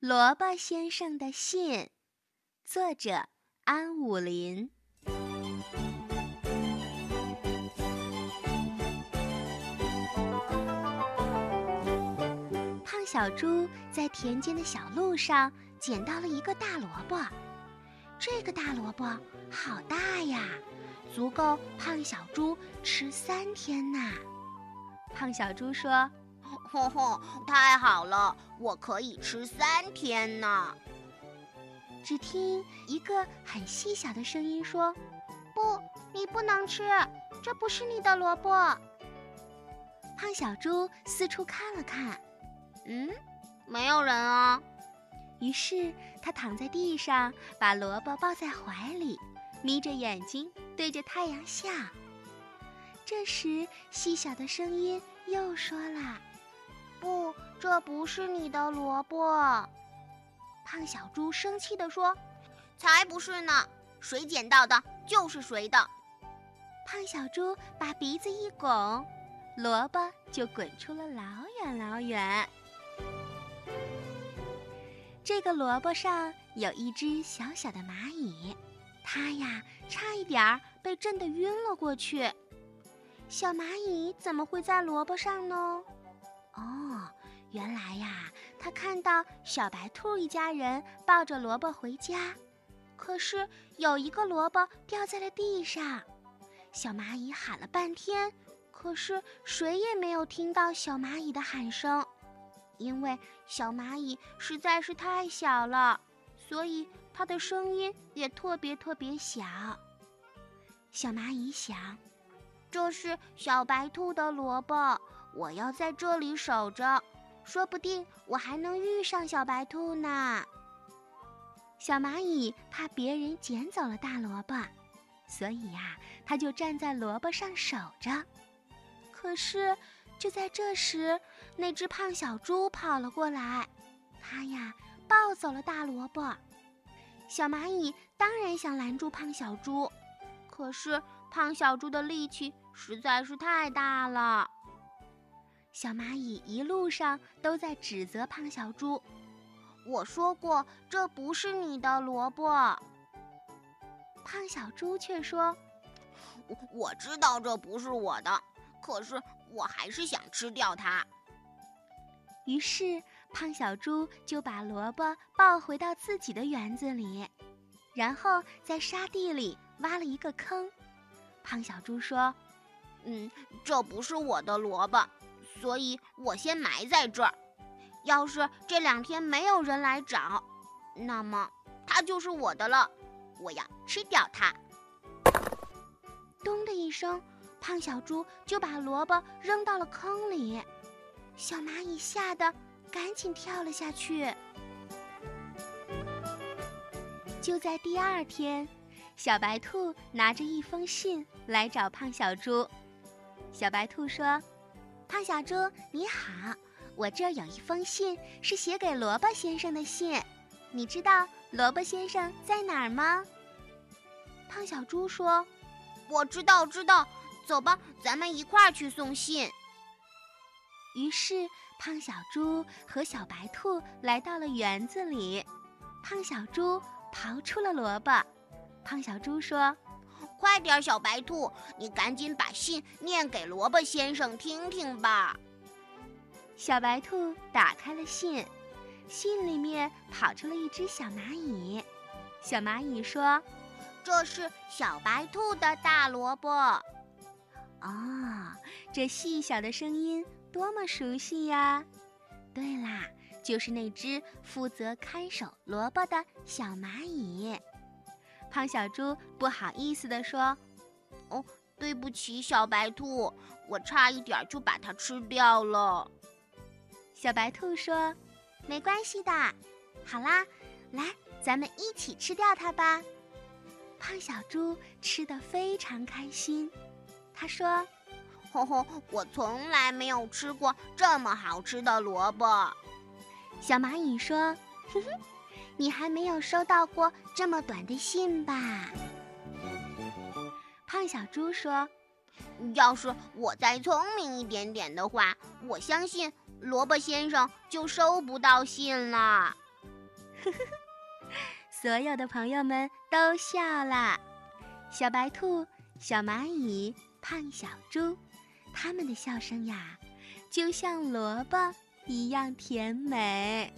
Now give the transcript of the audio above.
萝卜先生的信，作者安武林。胖小猪在田间的小路上捡到了一个大萝卜，这个大萝卜好大呀，足够胖小猪吃三天呐。胖小猪说。吼吼！太好了，我可以吃三天呢。只听一个很细小的声音说：“不，你不能吃，这不是你的萝卜。”胖小猪四处看了看，嗯，没有人啊。于是他躺在地上，把萝卜抱在怀里，眯着眼睛对着太阳笑。这时，细小的声音又说了。不，这不是你的萝卜。胖小猪生气地说：“才不是呢，谁捡到的就是谁的。”胖小猪把鼻子一拱，萝卜就滚出了老远老远。这个萝卜上有一只小小的蚂蚁，它呀差一点儿被震得晕了过去。小蚂蚁怎么会在萝卜上呢？原来呀，他看到小白兔一家人抱着萝卜回家，可是有一个萝卜掉在了地上。小蚂蚁喊了半天，可是谁也没有听到小蚂蚁的喊声，因为小蚂蚁实在是太小了，所以它的声音也特别特别小。小蚂蚁想，这是小白兔的萝卜。我要在这里守着，说不定我还能遇上小白兔呢。小蚂蚁怕别人捡走了大萝卜，所以呀，它就站在萝卜上守着。可是，就在这时，那只胖小猪跑了过来，它呀抱走了大萝卜。小蚂蚁当然想拦住胖小猪，可是胖小猪的力气实在是太大了。小蚂蚁一路上都在指责胖小猪：“我说过，这不是你的萝卜。”胖小猪却说：“我知道这不是我的，可是我还是想吃掉它。”于是胖小猪就把萝卜抱回到自己的园子里，然后在沙地里挖了一个坑。胖小猪说：“嗯，这不是我的萝卜。”所以我先埋在这儿，要是这两天没有人来找，那么它就是我的了。我要吃掉它。咚的一声，胖小猪就把萝卜扔到了坑里，小蚂蚁吓得赶紧跳了下去。就在第二天，小白兔拿着一封信来找胖小猪。小白兔说。胖小猪，你好，我这儿有一封信，是写给萝卜先生的信。你知道萝卜先生在哪儿吗？胖小猪说：“我知道，知道。走吧，咱们一块儿去送信。”于是，胖小猪和小白兔来到了园子里。胖小猪刨出了萝卜。胖小猪说。快点，小白兔，你赶紧把信念给萝卜先生听听吧。小白兔打开了信，信里面跑出了一只小蚂蚁。小蚂蚁说：“这是小白兔的大萝卜。”哦，这细小的声音多么熟悉呀！对啦，就是那只负责看守萝卜的小蚂蚁。胖小猪不好意思地说：“哦，对不起，小白兔，我差一点就把它吃掉了。”小白兔说：“没关系的，好啦，来，咱们一起吃掉它吧。”胖小猪吃得非常开心，他说：“吼吼，我从来没有吃过这么好吃的萝卜。”小蚂蚁说：“哼哼。”你还没有收到过这么短的信吧？胖小猪说：“要是我再聪明一点点的话，我相信萝卜先生就收不到信了。”所有的朋友们都笑了。小白兔、小蚂蚁、胖小猪，他们的笑声呀，就像萝卜一样甜美。